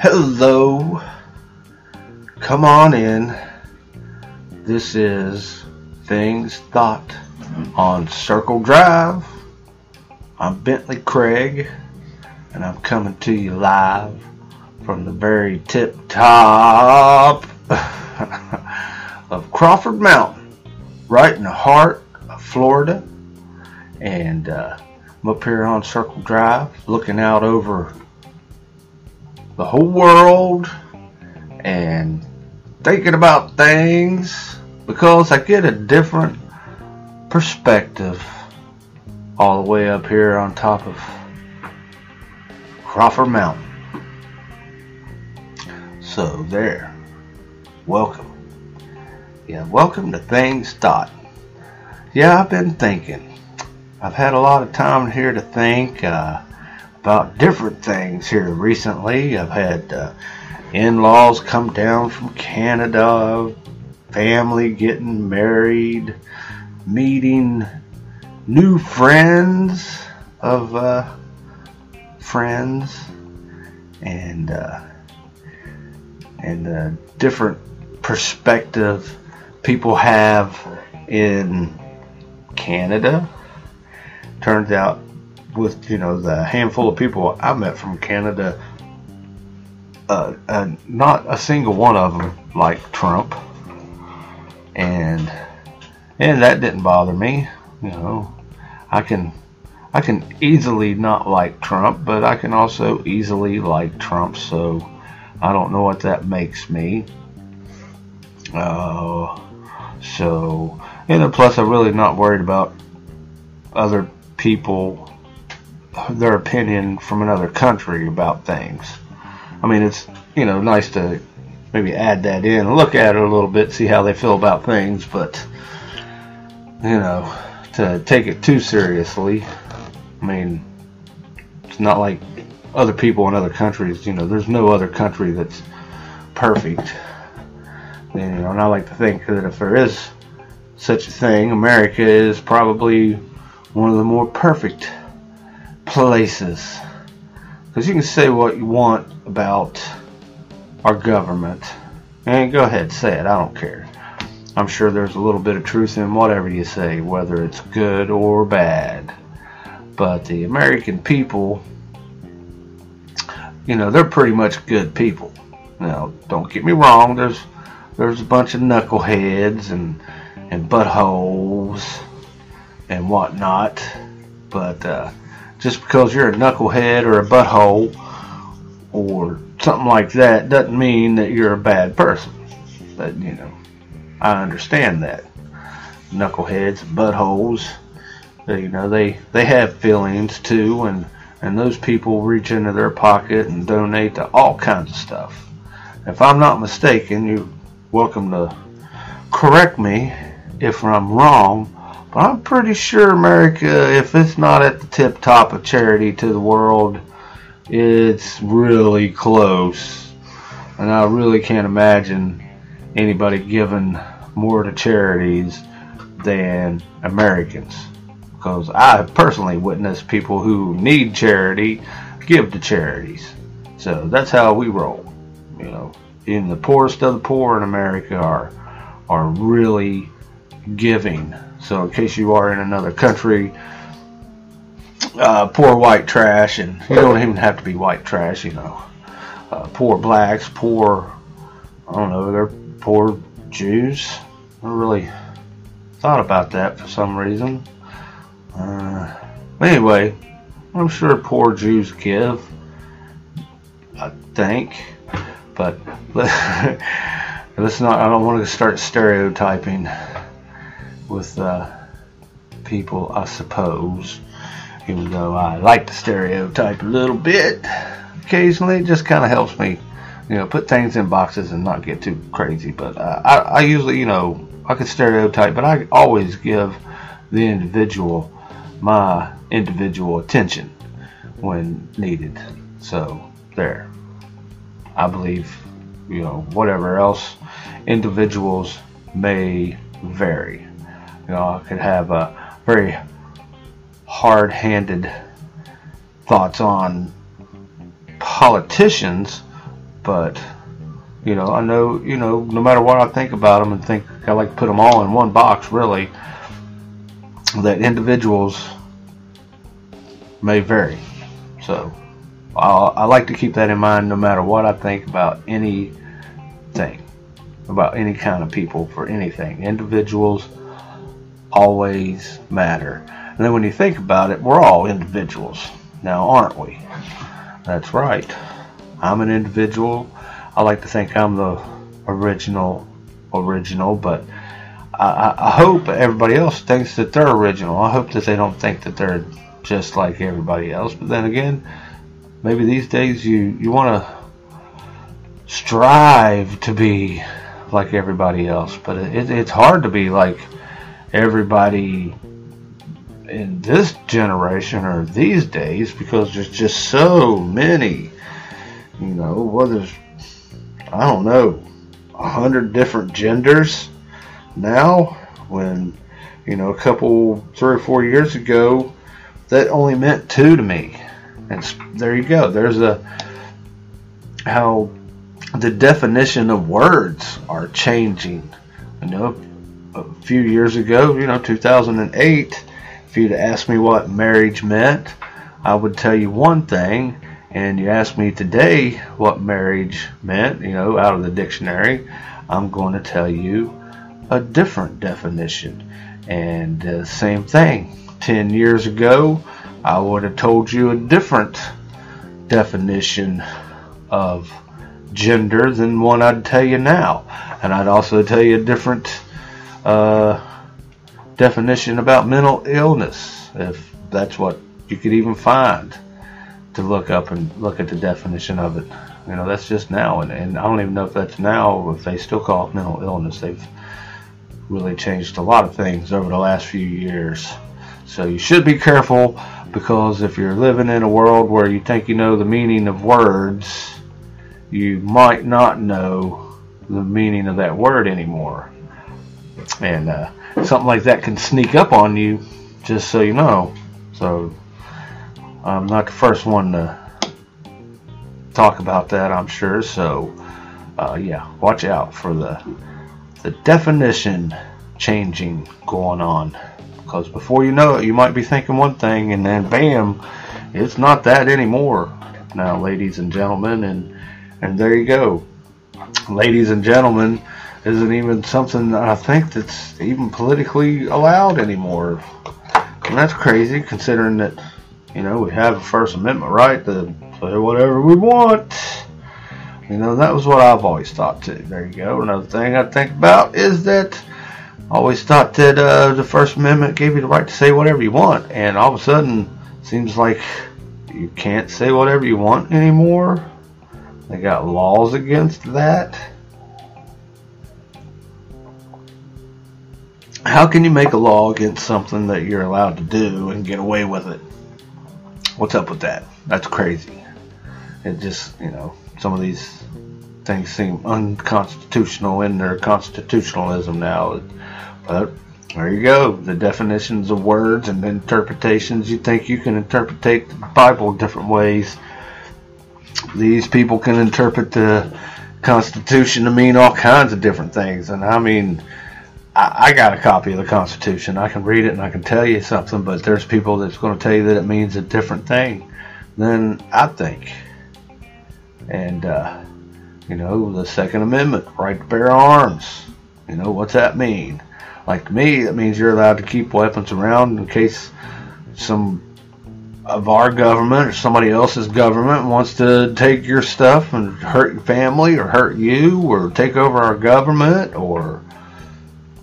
Hello. Come on in. This is Things Thought on Circle Drive. I'm Bentley Craig, and I'm coming to you live from the very tip top of Crawford Mountain, right in the heart of Florida. And uh, I'm up here on Circle Drive looking out over the whole world and thinking about things because I get a different perspective all the way up here on top of Crawford Mountain. So there. Welcome. Yeah, welcome to Things Thought. Yeah, I've been thinking. I've had a lot of time here to think. Uh, about different things here recently. I've had uh, in-laws come down from Canada, family getting married, meeting new friends of uh, friends, and uh, and uh, different perspective people have in Canada. Turns out with you know the handful of people I met from Canada, uh, uh, not a single one of them liked Trump, and and that didn't bother me. You know, I can I can easily not like Trump, but I can also easily like Trump. So I don't know what that makes me. Uh, so and plus I'm really not worried about other people their opinion from another country about things. I mean, it's you know nice to maybe add that in look at it a little bit, see how they feel about things, but you know, to take it too seriously, I mean, it's not like other people in other countries. You know, there's no other country that's perfect. You know, and I like to think that if there is such a thing, America is probably one of the more perfect places. Because you can say what you want about our government. And go ahead, say it. I don't care. I'm sure there's a little bit of truth in whatever you say, whether it's good or bad. But the American people, you know, they're pretty much good people. Now, don't get me wrong. There's there's a bunch of knuckleheads and and buttholes and whatnot, but uh, just because you're a knucklehead or a butthole or something like that doesn't mean that you're a bad person. But, you know, I understand that. Knuckleheads, buttholes, you know, they, they have feelings too, and, and those people reach into their pocket and donate to all kinds of stuff. If I'm not mistaken, you're welcome to correct me if I'm wrong, I'm pretty sure America, if it's not at the tip top of charity to the world, it's really close. And I really can't imagine anybody giving more to charities than Americans. Because I personally witnessed people who need charity give to charities. So that's how we roll. You know, even the poorest of the poor in America are are really giving so in case you are in another country, uh, poor white trash, and you don't even have to be white trash, you know. Uh, poor blacks, poor, I don't know, they're poor Jews. I really thought about that for some reason. Uh, anyway, I'm sure poor Jews give. I think, but let's not. I don't want to start stereotyping with uh, people, I suppose. Even though I like to stereotype a little bit, occasionally it just kind of helps me, you know, put things in boxes and not get too crazy. But uh, I, I usually, you know, I could stereotype, but I always give the individual my individual attention when needed. So there. I believe, you know, whatever else individuals may vary. You know, I could have a very hard-handed thoughts on politicians, but you know, I know, you know, no matter what I think about them and think I like to put them all in one box, really, that individuals may vary. So I'll, I like to keep that in mind no matter what I think about anything, about any kind of people for anything. Individuals always matter. And then when you think about it, we're all individuals now, aren't we? That's right. I'm an individual. I like to think I'm the original, original, but I, I hope everybody else thinks that they're original. I hope that they don't think that they're just like everybody else. But then again, maybe these days you, you want to strive to be like everybody else. But it, it's hard to be like everybody in this generation or these days because there's just so many. You know, whether I don't know, a hundred different genders now when you know a couple three or four years ago that only meant two to me and there you go there's a how the definition of words are changing you know a few years ago you know 2008 if you'd asked me what marriage meant i would tell you one thing and you ask me today what marriage meant you know out of the dictionary i'm going to tell you a different definition. And uh, same thing, 10 years ago, I would have told you a different definition of gender than one I'd tell you now. And I'd also tell you a different uh, definition about mental illness, if that's what you could even find to look up and look at the definition of it. You know, that's just now, and, and I don't even know if that's now, if they still call it mental illness. They've really changed a lot of things over the last few years. So you should be careful because if you're living in a world where you think you know the meaning of words, you might not know the meaning of that word anymore. And uh, something like that can sneak up on you, just so you know. So I'm not the first one to talk about that, I'm sure. So uh, yeah, watch out for the the definition changing going on. Because before you know it, you might be thinking one thing, and then bam, it's not that anymore. Now, ladies and gentlemen, and and there you go. Ladies and gentlemen isn't even something that I think that's even politically allowed anymore. And that's crazy considering that, you know, we have a First Amendment right to say whatever we want. You know, that was what I've always thought too. There you go. Another thing I think about is that I always thought that uh, the First Amendment gave you the right to say whatever you want, and all of a sudden, seems like you can't say whatever you want anymore. They got laws against that. How can you make a law against something that you're allowed to do and get away with it? What's up with that? That's crazy. It just, you know, some of these things seem unconstitutional in their constitutionalism now. But there you go. The definitions of words and interpretations. You think you can interpret the Bible different ways. These people can interpret the Constitution to mean all kinds of different things. And I mean, I, got a copy of the Constitution. I can read it and I can tell you something, but there's people that's going to tell you that it means a different thing than I think and uh, you know the Second Amendment, right to bear arms. You know what's that mean? Like to me, that means you're allowed to keep weapons around in case some of our government or somebody else's government wants to take your stuff and hurt your family or hurt you or take over our government or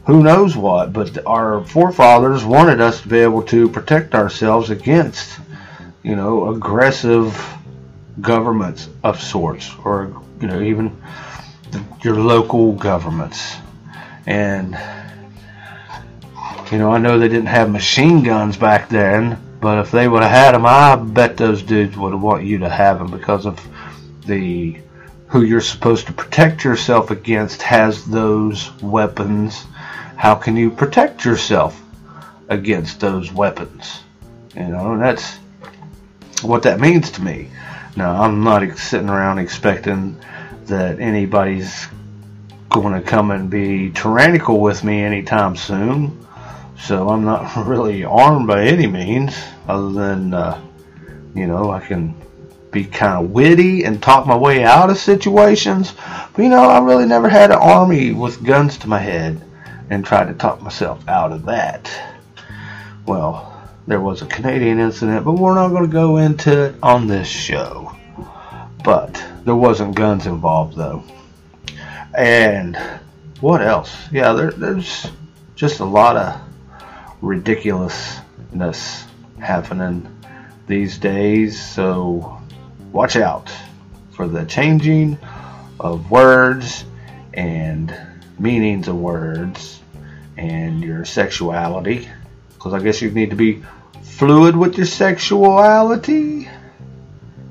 who knows what. But our forefathers wanted us to be able to protect ourselves against, you know, aggressive governments of sorts, or you know even your local governments. And you know, I know they didn't have machine guns back then, but if they would have had them, I bet those dudes would have want you to have them because of the who you're supposed to protect yourself against has those weapons. How can you protect yourself against those weapons? You know, that's what that means to me. Now, I'm not sitting around expecting that anybody's going to come and be tyrannical with me anytime soon. So I'm not really armed by any means, other than, uh, you know, I can be kind of witty and talk my way out of situations. But, you know, I really never had an army with guns to my head and tried to talk myself out of that. Well, there was a Canadian incident, but we're not going to go into it on this show. But there wasn't guns involved, though. And what else? Yeah, there, there's just a lot of ridiculousness happening these days. So watch out for the changing of words and meanings of words and your sexuality. Because I guess you need to be fluid with your sexuality.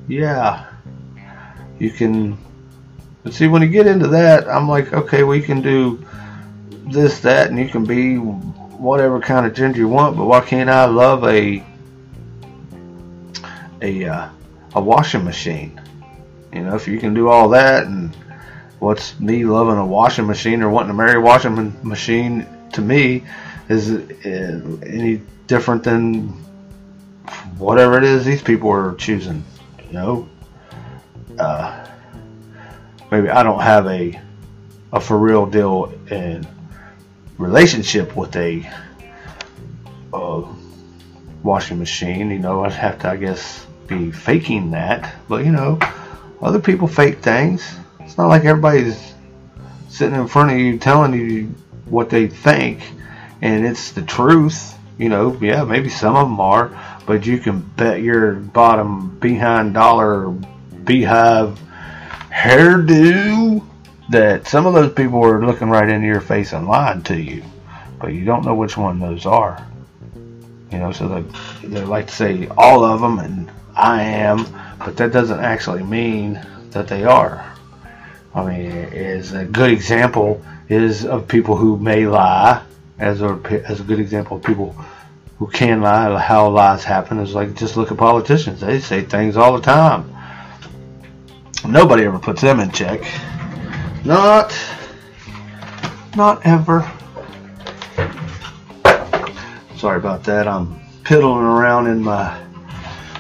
Yeah. You can. But see, when you get into that, I'm like, okay, we can do this, that, and you can be whatever kind of gender you want, but why can't I love a a uh, a washing machine? You know, if you can do all that, and what's me loving a washing machine or wanting to marry a washing machine to me is any different than whatever it is these people are choosing. You know, uh, maybe I don't have a a for real deal in relationship with a uh, washing machine. You know, I'd have to, I guess, be faking that. But you know, other people fake things. It's not like everybody's sitting in front of you telling you what they think, and it's the truth. You know, yeah, maybe some of them are, but you can bet your bottom behind dollar beehive hairdo that some of those people are looking right into your face and lying to you, but you don't know which one those are. You know, so they, they like to say all of them and I am, but that doesn't actually mean that they are. I mean, is a good example is of people who may lie, as a as a good example of people who can lie. How lies happen is like just look at politicians; they say things all the time. Nobody ever puts them in check. Not, not ever. Sorry about that. I'm piddling around in my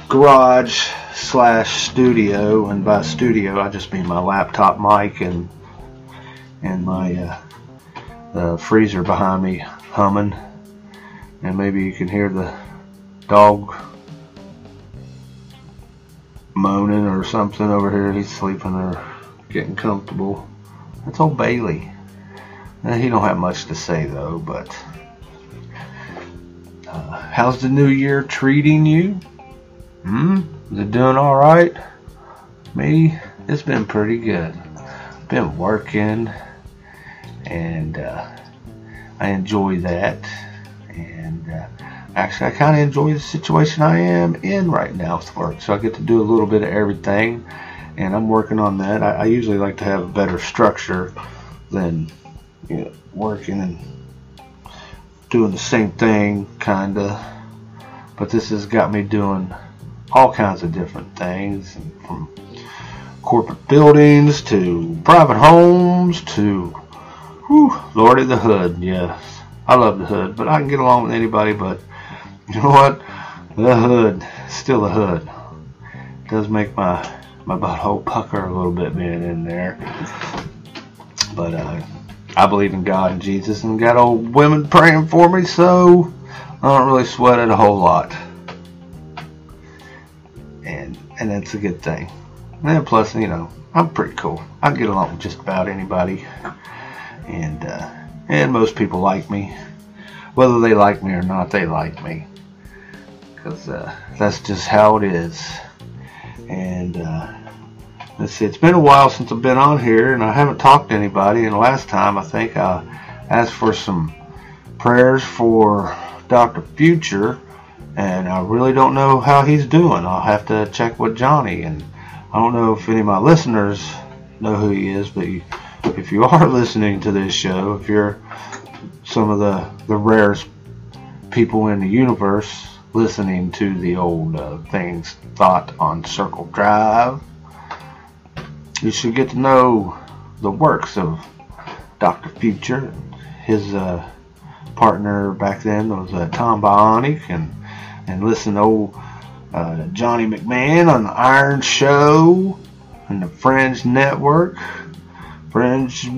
garage slash studio, and by studio I just mean my laptop mic and and my uh, the freezer behind me humming, and maybe you can hear the dog moaning or something over here. He's sleeping or getting comfortable. That's old Bailey. Uh, he don't have much to say though, but uh, how's the new year treating you? Hmm? Is it doing all right? Me, it's been pretty good. Been working, and uh, I enjoy that. And uh, actually, I kind of enjoy the situation I am in right now with work. So I get to do a little bit of everything and I'm working on that. I, I usually like to have a better structure than you know, working and doing the same thing, kinda. But this has got me doing all kinds of different things, from corporate buildings to private homes to, whew, Lordy the hood. Yes, I love the hood, but I can get along with anybody. But you know what? The hood, still the hood, does make my my butthole pucker a little bit being in there. But uh, I believe in God and Jesus and got old women praying for me, so I don't really sweat it a whole lot. And that's a good thing. And plus, you know, I'm pretty cool. I get along with just about anybody, and uh, and most people like me. Whether they like me or not, they like me, because uh, that's just how it is and uh, let's see, it's been a while since I've been on here, and I haven't talked to anybody. And last time, I think I asked for some prayers for Dr. Future, and I really don't know how he's doing. I'll have to check with Johnny, and I don't know if any of my listeners know who he is, but if you are listening to this show, if you're some of the, the rarest people in the universe, listening to the old uh, things thought on Circle Drive. you should get to know the works of Dr. Future. His uh, partner back then was uh, Tom Bionic, and and listen to old uh, Johnny McMahon on the Iron Show and the Fringe Network, Fringe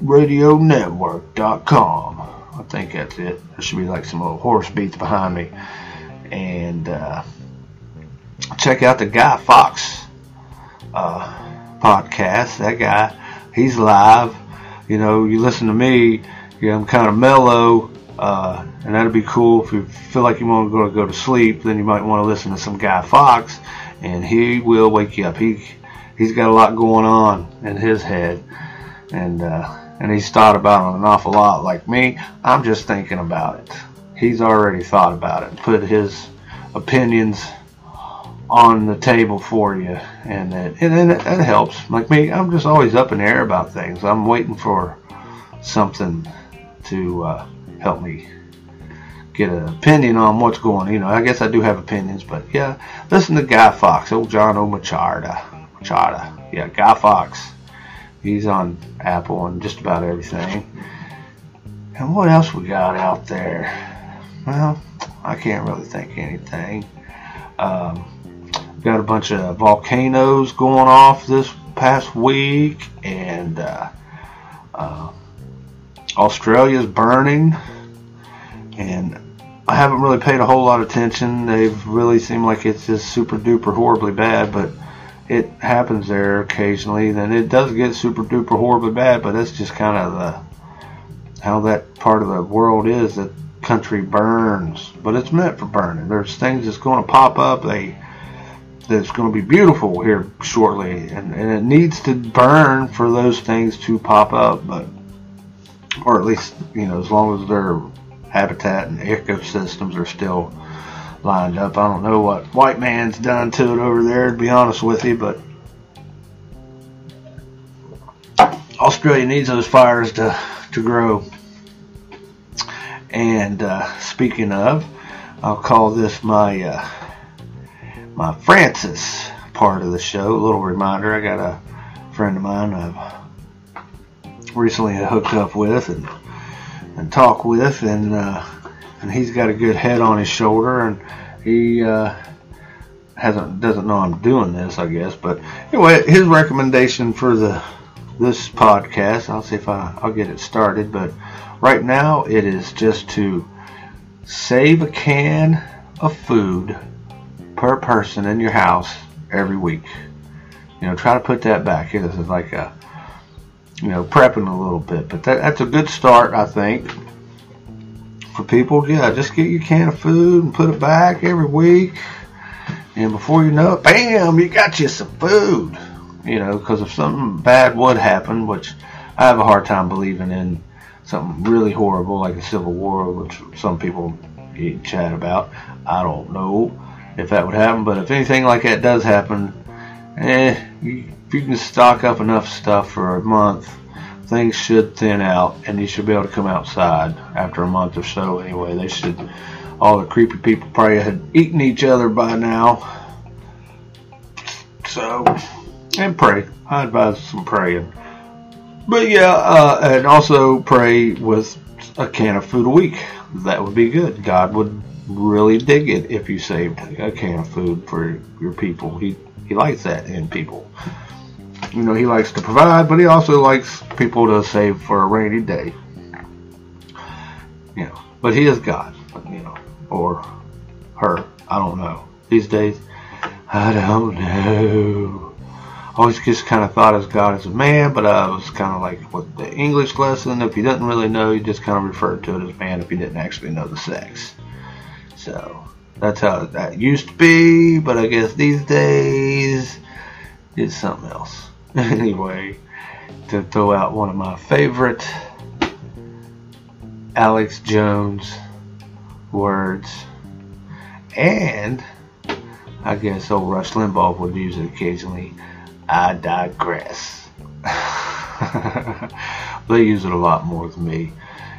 Radio Network.com. I think that's it. There should be like some little horse beats behind me. And uh, check out the Guy Fox uh, podcast. That guy, he's live. You know, you listen to me, I'm kind of mellow, uh, and that'd be cool if you feel like you want to go, to sleep. Then you might want to listen to some Guy Fox, and he will wake you up. He he's got a lot going on in his head, and uh, and he's thought about it an awful lot. Like me, I'm just thinking about it. He's already thought about it, put his opinions on the table for you, and it, and it, it helps. Like me, I'm just always up in the air about things. I'm waiting for something to uh, help me get an opinion on what's going. on. You know, I guess I do have opinions, but yeah, listen to Guy Fox, old John O'Machada, Machada, yeah, Guy Fox. He's on Apple and just about everything. And what else we got out there? Well, I can't really think anything. Um, got a bunch of volcanoes going off this past week, and uh, uh, Australia's burning, and I haven't really paid a whole lot of attention. They've really seemed like it's just super duper horribly bad, but it happens there occasionally. Then it does get super duper horribly bad, but that's just kind of the how that part of the world is. That country burns, but it's meant for burning. There's things that's going to pop up. They that's going to be beautiful here shortly, and, and it needs to burn for those things to pop up, but or at least you know as long as their habitat and ecosystems are still lined up. I don't know what white man's done to it over there, to be honest with you, but Australia needs those fires to to grow. And uh, speaking of, I'll call this my uh, my Francis part of the show. A little reminder: I got a friend of mine I've recently hooked up with and and talk with, and uh, and he's got a good head on his shoulder, and he uh, hasn't doesn't know I'm doing this, I guess. But anyway, his recommendation for the this podcast, I'll see if I, I'll get it started. But right now, it is just to save a can of food per person in your house every week. You know, try to put that back. This is like a you know, prepping a little bit. But that, that's a good start, I think, for people. Yeah, just get your can of food and put it back every week. And before you know it, bam, you got you some food. You know, because if something bad would happen, which I have a hard time believing in something really horrible like a civil war, which some people chat about. I don't know if that would happen, but if anything like that does happen, eh, you, if you can stock up enough stuff for a month, things should thin out, and you should be able to come outside after a month or so. Anyway, they should. All the creepy people probably had eaten each other by now. So, and pray. I advise some praying. But yeah, uh, and also pray with a can of food a week. That would be good. God would really dig it if you saved a can of food for your people. He he likes that in people. You know, he likes to provide, but he also likes people to save for a rainy day. You know, but he is God, you know, or her. I don't know. These days, I don't know. Always just kind of thought as God as a man, but I was kind of like with the English lesson. If you didn't really know, you just kind of referred to it as man if you didn't actually know the sex. So that's how that used to be, but I guess these days it's something else. anyway, to throw out one of my favorite Alex Jones words, and I guess old Rush Limbaugh would use it occasionally. I digress. they use it a lot more than me,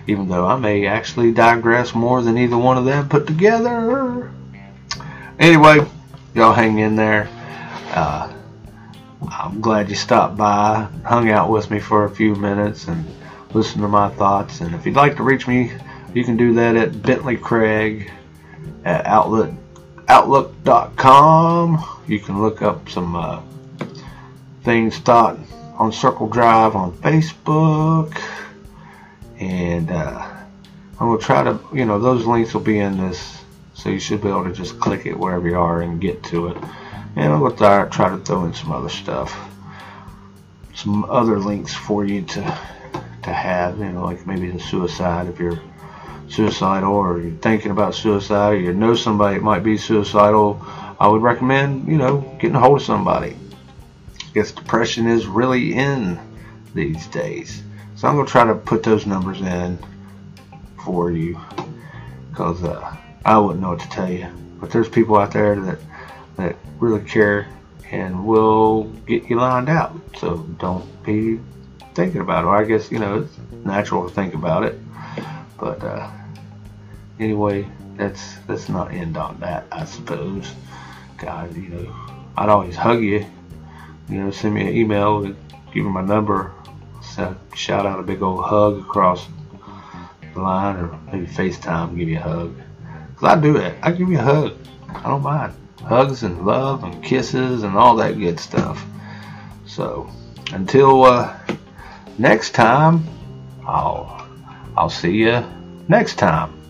even though I may actually digress more than either one of them put together. Anyway, y'all hang in there. Uh, I'm glad you stopped by, hung out with me for a few minutes, and listened to my thoughts. And if you'd like to reach me, you can do that at Bentley Craig at Outlook, Outlook.com. You can look up some uh, things thought on Circle Drive on Facebook. And uh, I'm going to try to, you know, those links will be in this. So you should be able to just click it wherever you are and get to it. And I'm going to try to throw in some other stuff. Some other links for you to to have, you know, like maybe the suicide if you're suicidal or you're thinking about suicide or you know somebody that might be suicidal, I would recommend, you know, getting a hold of somebody. I guess depression is really in these days. So I'm going to try to put those numbers in for you because uh, I wouldn't know what to tell you. But there's people out there that, that really care and will get you lined out. So don't be thinking about it. I guess, you know, it's natural to think about it. But uh, anyway, that's that's not end on that, I suppose. God, you know, I'd always hug you. You know, send me an email, give me my number, shout out a big old hug across the line, or maybe FaceTime, give you a hug. Cause I do that. I give you a hug. I don't mind hugs and love and kisses and all that good stuff. So until uh, next time, I'll I'll see you next time.